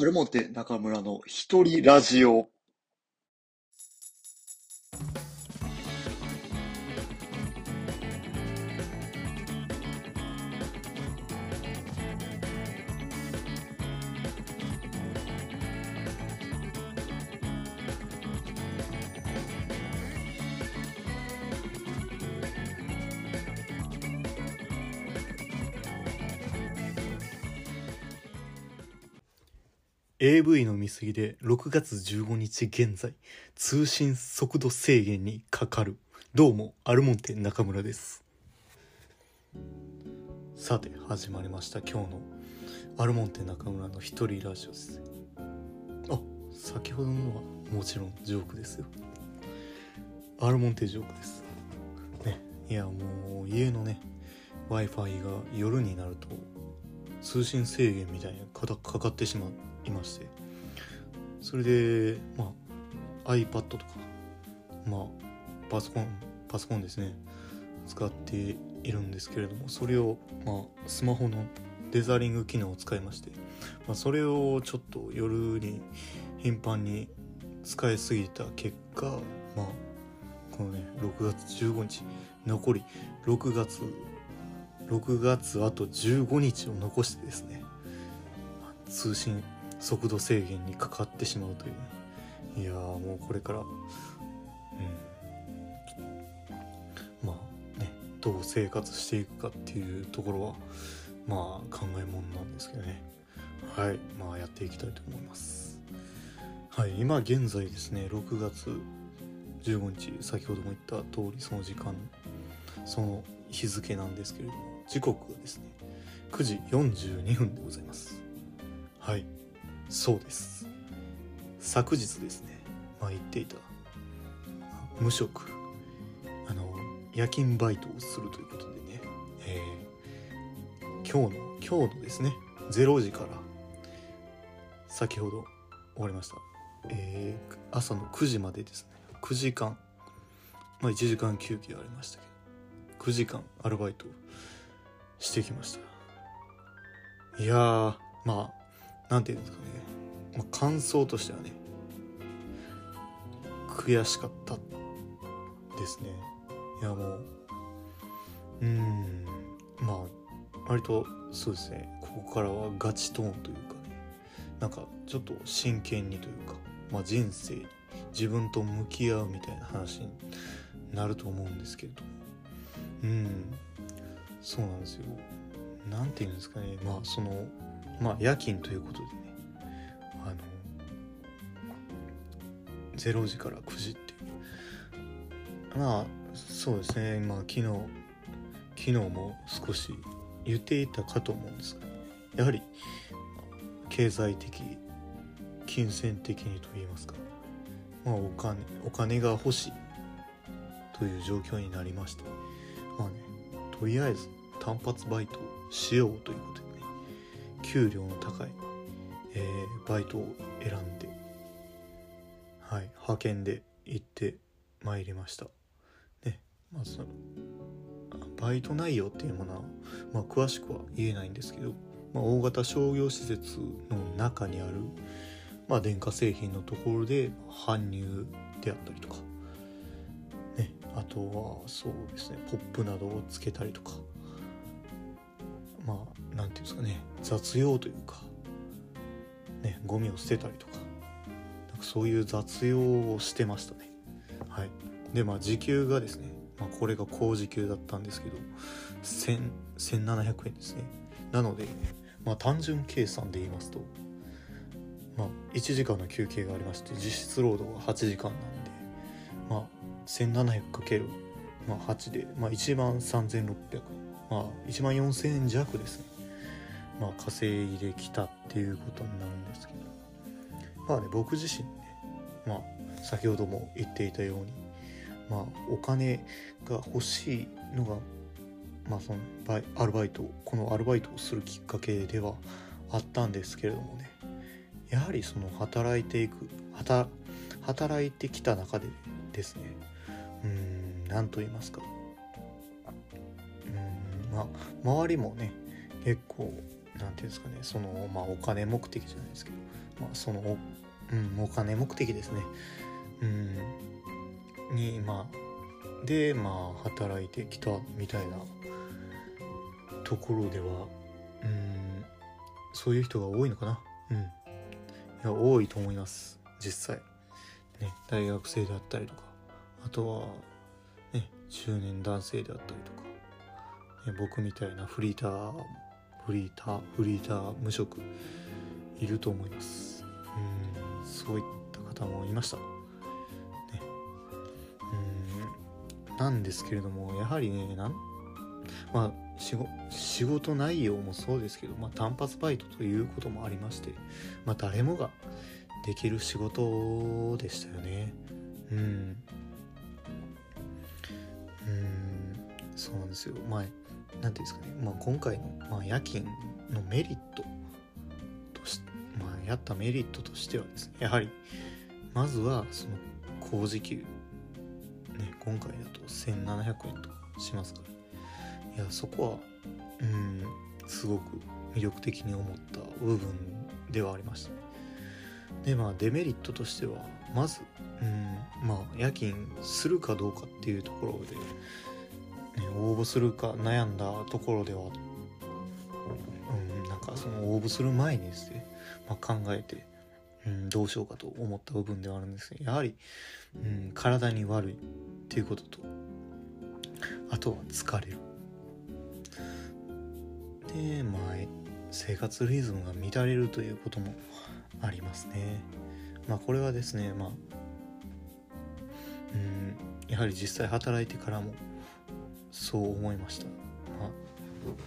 アルモテ中村の一人ラジオ。AV の見過ぎで6月15日現在通信速度制限にかかる。どうもアルモンテ中村です。さて始まりました。今日のアルモンテ中村の一人ラジオです。あ先ほどのはもちろんジョークですよ。アルモンテジョークです。ね。いやもう家のね w i f i が夜になると通信制限みたいにかかってしまいまして。それでまあ iPad とかまあパソコンパソコンですね。使っているんですけれどもそれをまあスマホのデザリング機能を使いまして、まあ、それをちょっと夜に頻繁に使いすぎた結果まあこのね6月15日残り6月6月あと15日を残してですね通信速度制限にかかってしまうという。ねいやもうこれからうん。まあねどう生活していくかっていうところはまあ考えもんなんですけどね。はい。まあやっていきたいと思います。はい。今現在ですね6月15日先ほども言った通りその時間その日付なんですけれども時刻はですね。9時42分でございます。はい。そうです。昨日ですね。まあ言っていた。無職。あの夜勤バイトをするということでね、えー、今日の今日のですね。0時から先ほど終わりました、えー、朝の9時までですね。9時間。まあ1時間休憩ありましたけど。9時間アルバイトしてきました。いやーまあなんていうんですかね、まあ、感想としてはね悔しかったですね。いやもううんまあ割とそうですね。ここからはガチトーンというかね。なんかちょっと真剣にというか、まあ、人生自分と向き合うみたいな話になると思うんですけれども。うんそうなんですよ。何て言うんですかね。まあそのまあ夜勤ということでね。あの0時から9時っていう。まあそうですね。まあ昨日昨日も少し言っていたかと思うんですが。やはり経済的金銭的にと言いますか。まあお金お金が欲しいという状況になりましてまあねとりあえず単発バイトをしようということでね給料の高い、えー、バイトを選んではい派遣で行ってまいりました。ねまあそのバイト内容っていうものは、まあ、詳しくは言えないんですけど、まあ、大型商業施設の中にある、まあ、電化製品のところで搬入であったりとかあとはそうですねポップなどをつけたりとかまあ何て言うんですかね雑用というかねゴミを捨てたりとかなんかそういう雑用をしてましたね。はい。でまあ時給がですね、まあ、これが高時給だったんですけど1700円ですね。なのでまあ単純計算で言いますとまあ1時間の休憩がありまして実質労働が8時間なん 1700×8、まあ、で、まあ、1万3600、まあ、1万4000円弱ですね、まあ、稼いできたっていうことになるんですけど。まあね僕自身ね、まあ、先ほども言っていたように、まあ、お金が欲しいのが、まあ、そのバイアルバイトこのアルバイトをするきっかけではあったんですけれどもね。やはりその働いていく働いてきた中でですねうん何と言いますか。うんまあ周りもね結構何て言うんですかねそのまあお金目的じゃないですけどまあ、そのお,、うん、お金目的ですね、うん、にまあでまあ働いてきたみたいなところではうんそういう人が多いのかな。うん。いや多いと思います。実際。ね大学生であったりとか。あとはね中年男性であったりとか、ね、僕みたいなフリーターフリーターフリーター無職いると思います。うんそういった方もいました。ね。うんなんですけれどもやはりねなんまあ仕事仕事内容もそうですけど、まあ、単発バイトということもありまして、まあ、誰もができる仕事でしたよね。うん。そうなんですよ。まあなんていうんですかね、まあ、今回の、まあ、夜勤のメリットとし、まあ、やったメリットとしてはですねやはりまずはその高時給、ね、今回だと1700円と。しますからいやそこはうんすごく魅力的に思った部分ではありましたね。でまあデメリットとしてはまずうんまあ夜勤するかどうかっていうところでね、応募するか悩んだところでは、うん、なんかその応募する前にですね、まあ、考えて、うん、どうしようかと思った部分ではあるんですがやはり、うん、体に悪いっていうこととあとは疲れる。でまあ生活リズムが乱れるということもありますね。まあこれはですねまあうんやはり実際働いてからもそう思いました。ま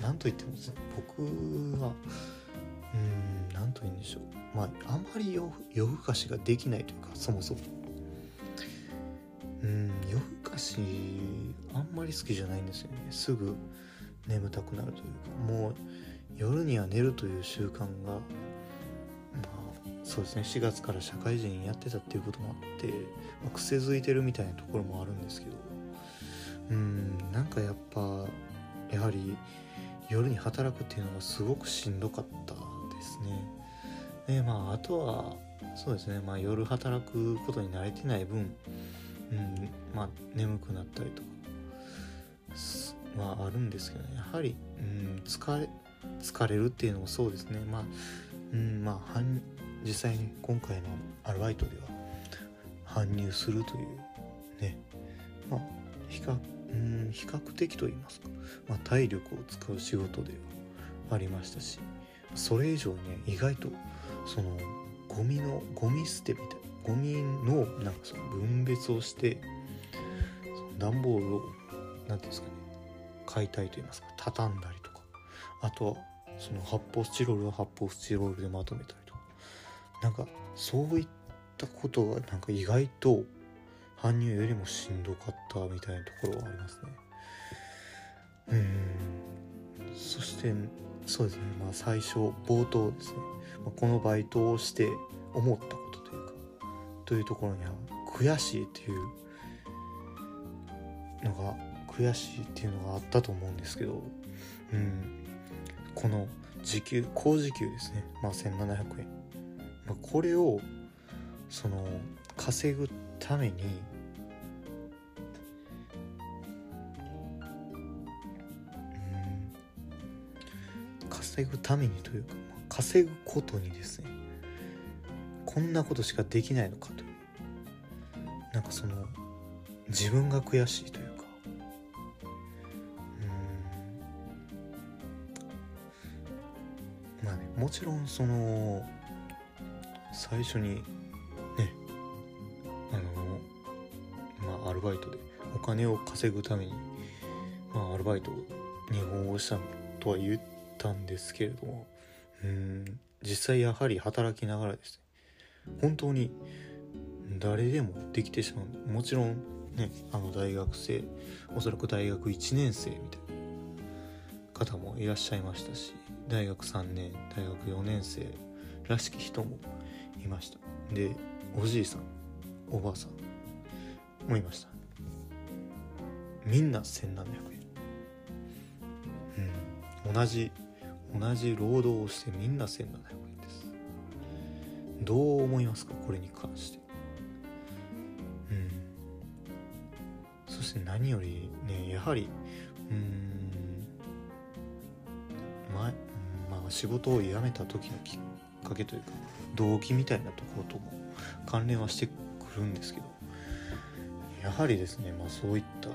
あ、なんと言っても僕は、うん、なんと言うんでしょう。まあ、あんまり夜夜更かしができないというか、そもそも。うん、夜更かし、あんまり好きじゃないんですよね。すぐ眠たくなるというか、もう夜には寝るという習慣が、まあ、そうですね、4月から社会人やってたっていうこともあって、まあ、癖づいてるみたいなところもあるんですけど、うんなんかやっぱやはり夜に働くっていうのがすごくしんどかったですね。でまああとはそうですねまあ夜働くことに慣れてない分、うん、まあ眠くなったりとかはあるんですけど、ね、やはり、うん、疲れ疲れるっていうのもそうですね。まあ、うん、まあ実際に今回のアルバイトでは搬入するというね。まあ比較うん比較的と言いますか、まあ、体力を使う仕事ではありましたしそれ以上にね意外とそのゴミのゴミ捨てみたいなゴミのなんかその分別をして段ボールを何ていうんですかね解体と言いますか畳んだりとかあとはその発泡スチロールは発泡スチロールでまとめたりとかなんかそういったことがなんか意外と搬入よりもしんどかったみたいなところはありますね。うん。そしてそうですね。まあ最初冒頭ですね、まあ、このバイトをして思ったことというかというところには悔しいっていうのが悔しいっていうのがあったと思うんですけどうん。この時給高時給ですね。まあ1700円、まあ、これをその稼ぐために稼ぐためにというか、まあ、稼ぐことにですねこんなことしかできないのかという。なんかその自分が悔しいというかうんまあねもちろんその最初にねあのまあアルバイトでお金を稼ぐためにまあアルバイトに応募したとは言ってたんですけれどもうん実際やはり働きながらですね本当に誰でもできてしまう。もちろんねあの大学生おそらく大学1年生みたいな方もいらっしゃいましたし大学3年大学4年生らしき人もいました。でおじいさんおばあさんもいました。みんな1700円。うん同じ同じ労働をしてみんな1700円です。どう思いますか？これに関して。うん。そして何よりねやはりうんままあ仕事を辞めた時のきっかけというか動機みたいなところとも関連はしてくるんですけどやはりですねまあそういった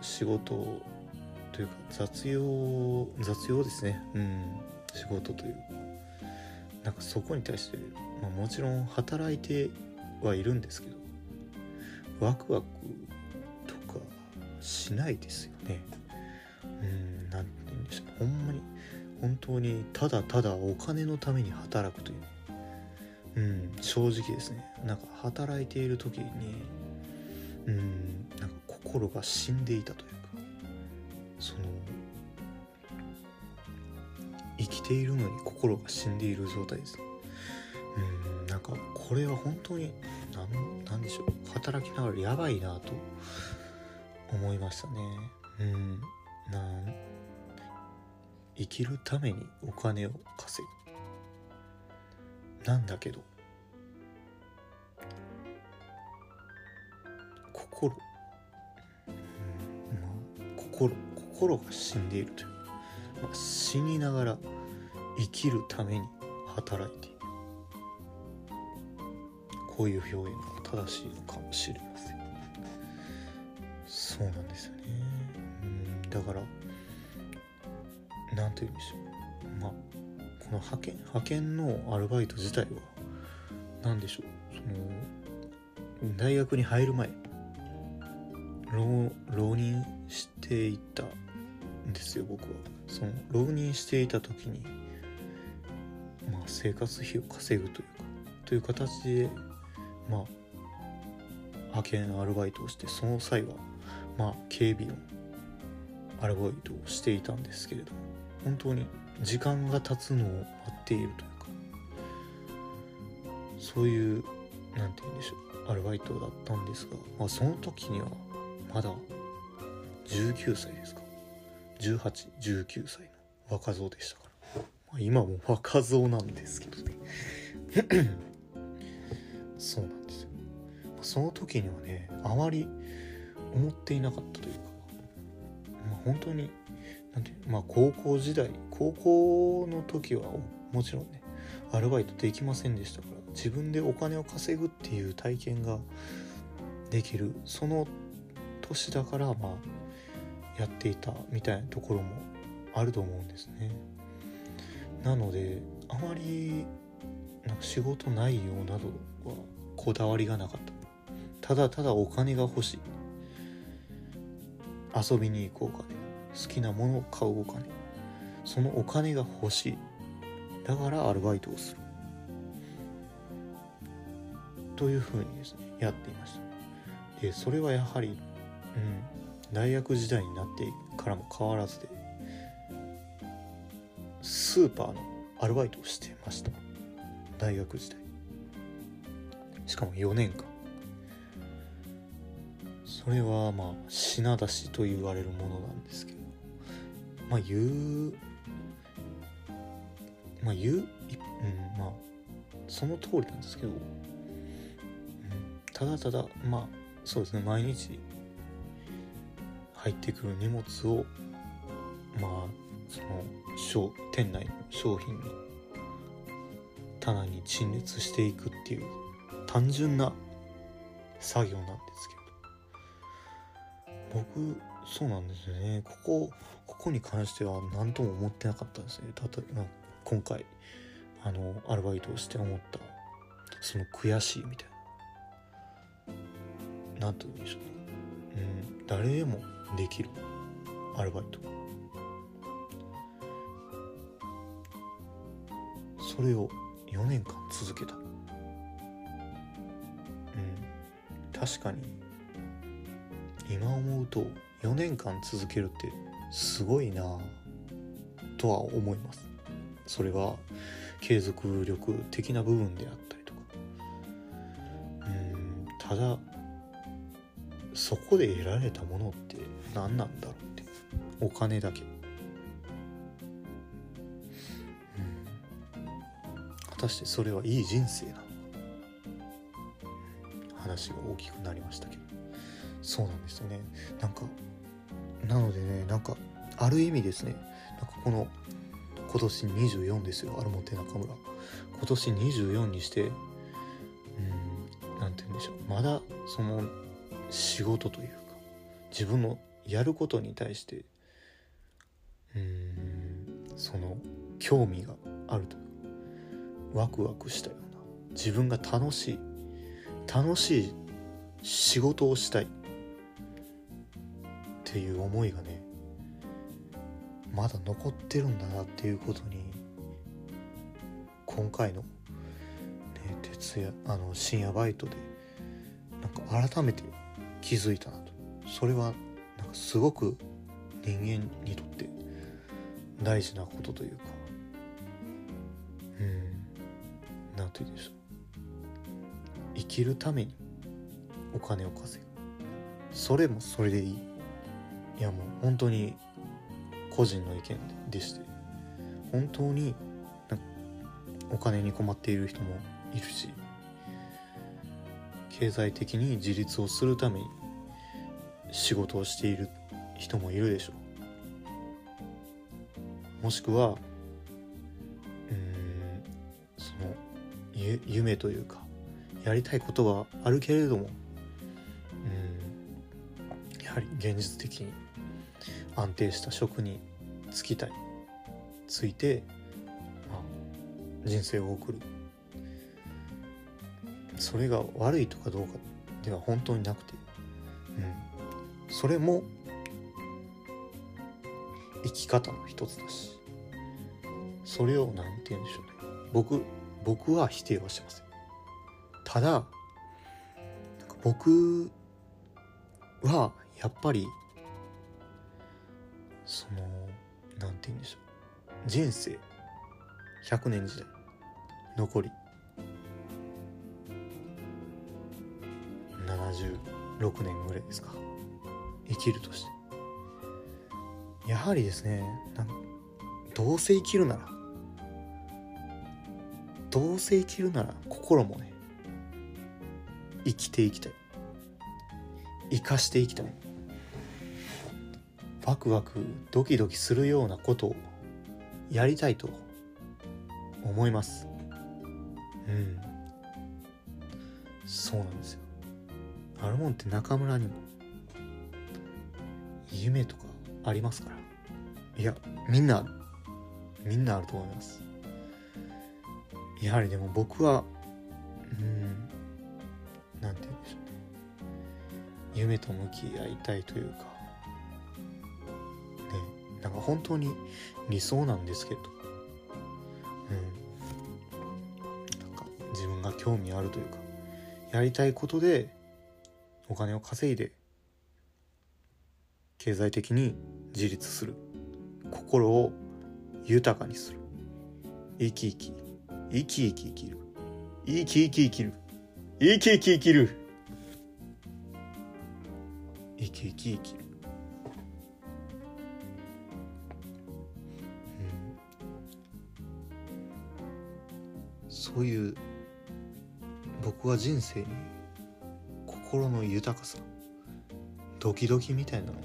仕事というか雑用雑用ですね。うん。仕事という。かなんかそこに対して、まあ、もちろん働いてはいるんですけどワクワクとかしないですよね。うんなんて言うんでしょう。ほんまに本当にただただお金のために働くという。うん正直ですね。なんか働いている時にうんなんか心が死んでいたというかそのているのに心が死んでいる状態です。うんなんかこれは本当になんなんでしょう。働きながらやばいなと思いましたね。うんなん生きるためにお金を稼ぐ。なんだけど心、うんまあ、心心が死んでいるという、まあ、死にながら生きるために働いている。こういう表現が正しいのかもしれません。そうなんですよね。うんだからなんて言うんでしょう。まあこの派遣派遣のアルバイト自体は何でしょう。その大学に入る前浪浪人していたんですよ僕は。その浪人していた時にまあ生活費を稼ぐというかという形でまあ派遣アルバイトをしてその際はまあ警備のアルバイトをしていたんですけれども本当に時間が経つのを待っているというかそういうなんて言うんでしょうアルバイトだったんですが、まあ、その時にはまだ19歳ですか。1819歳の若造でしたから、まあ、今も若造なんですけどね。そうなんですよ。その時にはねあまり思っていなかったというか、まあ、本当になんてまあ高校時代高校の時はもちろんねアルバイトできませんでしたから自分でお金を稼ぐっていう体験ができるその年だからまあやっていたみたいなところもあると思うんですね。なのであまりなんか仕事内容などはこだわりがなかった。ただただお金が欲しい。遊びに行くお金好きなものを買うお金そのお金が欲しい。だからアルバイトをする。というふうにですねやっていました。でそれはやはり、うん、大学時代になってからも変わらずで。スーパーのアルバイトをしてました。大学時代。しかも4年間。それはまあ品出しと言われるものなんですけど。まあ言うまあ言う、うん、まあその通りなんですけど、うん、ただただまあそうですね。毎日入ってくる荷物をまあその商店内の商品の棚に陳列していくっていう単純な作業なんですけど。僕そうなんですよね。ここここに関しては何とも思ってなかったんですね。例えば今回あのアルバイトをして思ったその悔しいみたいな。何と言うんでしょう。ねうん誰でもできるアルバイト。それを4年間続けた。うん。確かに今思うと4年間続けるってすごいなとは思います。それは継続力的な部分であったりとか。うん。ただそこで得られたものって何なんだろうって。お金だけ。果たしてそれはいい人生なのか。話が大きくなりましたけど。そうなんですよね。なんかなのでねなんかある意味ですね。なんかこの今年24ですよ。アルモテ中村今年24にしてうん何て言うんでしょう。まだその仕事というか自分のやることに対してうんその興味があると。ワクワクしたような。自分が楽しい。楽しい仕事をしたい。っていう思いがねまだ残ってるんだなっていうことに今回の、ね、徹夜あの深夜バイトでなんか改めて気づいたなと。それはなんかすごく人間にとって大事なことというかて言うでしょう生きるためにお金を稼ぐ。それもそれでいい。いやもう本当に個人の意見でして。本当にお金に困っている人もいるし。経済的に自立をするために仕事をしている人もいるでしょう。もしくは夢というかやりたいことはあるけれどもうんやはり現実的に安定した職に就きたい。ついて、まあ、人生を送る。それが悪いとかどうかでは本当になくて、うん、それも生き方の一つだしそれを何て言うんでしょうね。僕僕は否定はしません。ただ僕はやっぱりその何て言うんでしょう。人生100年時代残り76年ぐらいですか。生きるとして。やはりですねなんどうせ生きるならどうせ生きるなら心もね生きていきたい。生かしていきたい。ワクワクドキドキするようなことをやりたいと思います。うん。そうなんですよ。あるもんって中村にも夢とかありますから。いやみんなみんなあると思います。やはりでも僕はうんなんて言うんでしょう。ね夢と向き合いたいというかねなんか本当に理想なんですけどうんなんか自分が興味あるというかやりたいことでお金を稼いで経済的に自立する心を豊かにする生き生き生き生き生きる。生き生き生きる。生き生き生きる。生き生き生きる。うん。そういう僕は人生に心の豊かさドキドキみたいなのを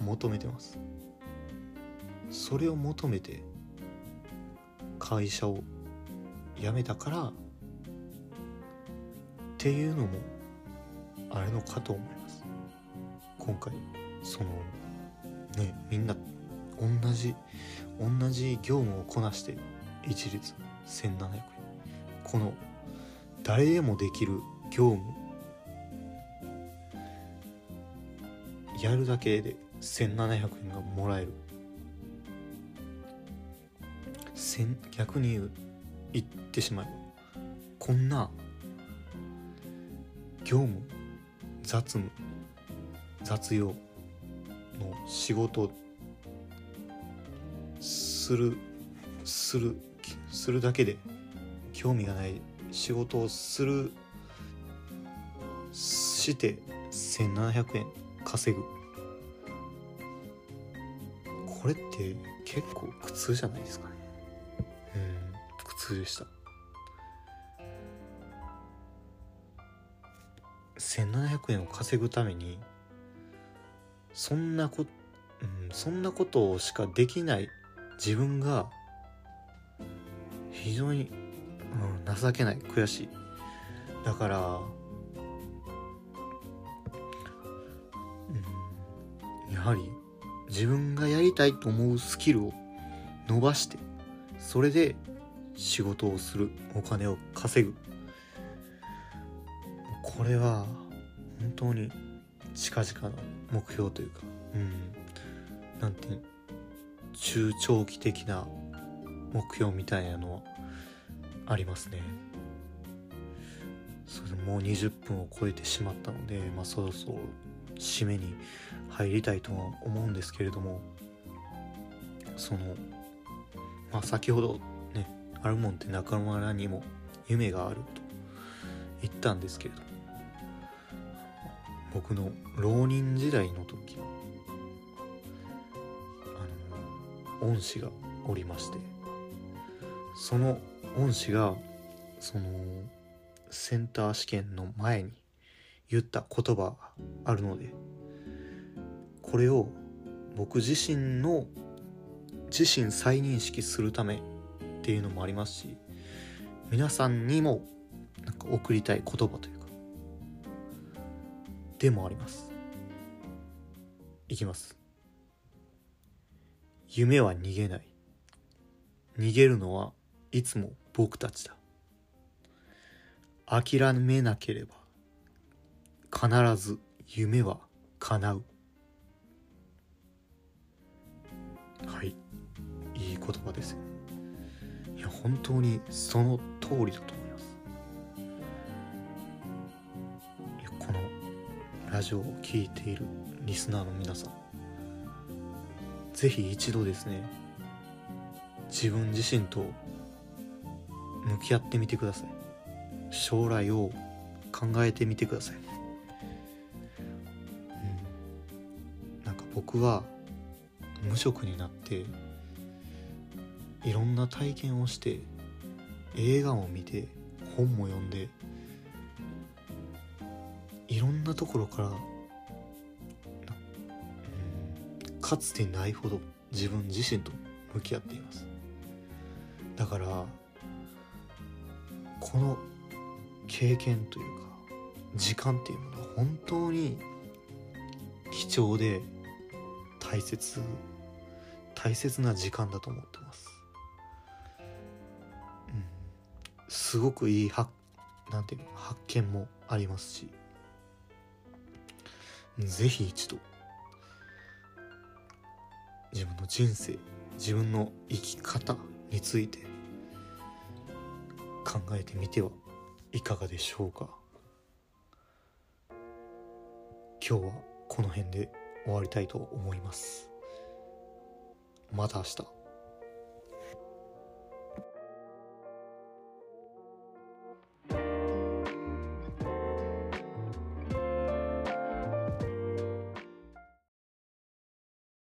求めてます。それを求めて会社を辞めたからっていうのもあるのかと思います。今回そのねみんな同じ同じ業務をこなして一律1700円。この誰でもできる業務やるだけで1700円がもらえる。逆に言う言ってしまえばこんな業務雑務雑用の仕事するするするだけで興味がない仕事をするして1700円稼ぐ。これって結構苦痛じゃないですかねうん苦痛でした1700円を稼ぐためにそんなこ、うん、そんなことしかできない自分が非常に、うん、情けない悔しい。だから、うん、やはり自分がやりたいと思うスキルを伸ばしてそれで仕事をするお金を稼ぐ。これは本当に近々の目標というかうんなんて中長期的な目標みたいなのはありますね。それもう20分を超えてしまったので、まあ、そろそろ締めに入りたいとは思うんですけれどもそのまあ先ほどねアルモンって中村にも夢があると言ったんですけれども僕の浪人時代の時あの恩師がおりましてその恩師がそのセンター試験の前に言った言葉があるのでこれを僕自身の自身再認識するためっていうのもありますし皆さんにもなんか送りたい言葉というかでもあります。いきます。夢は逃げない。逃げるのはいつも僕たちだ。諦めなければ必ず夢は叶う。はい。いい言葉ですよいや本当にその通りだと思います。このラジオを聴いているリスナーの皆さんぜひ一度ですね自分自身と向き合ってみてください。将来を考えてみてください、うん、なんか僕は無職になっていろんな体験をして映画を見て本も読んでいろんなところからかつてないほど自分自身と向き合っています。だからこの経験というか時間っていうものは本当に貴重で大切大切な時間だと思ってます、すごくいい発なんていうの発見もありますしぜひ一度自分の人生自分の生き方について考えてみてはいかがでしょうか。今日はこの辺で終わりたいと思います。また明日。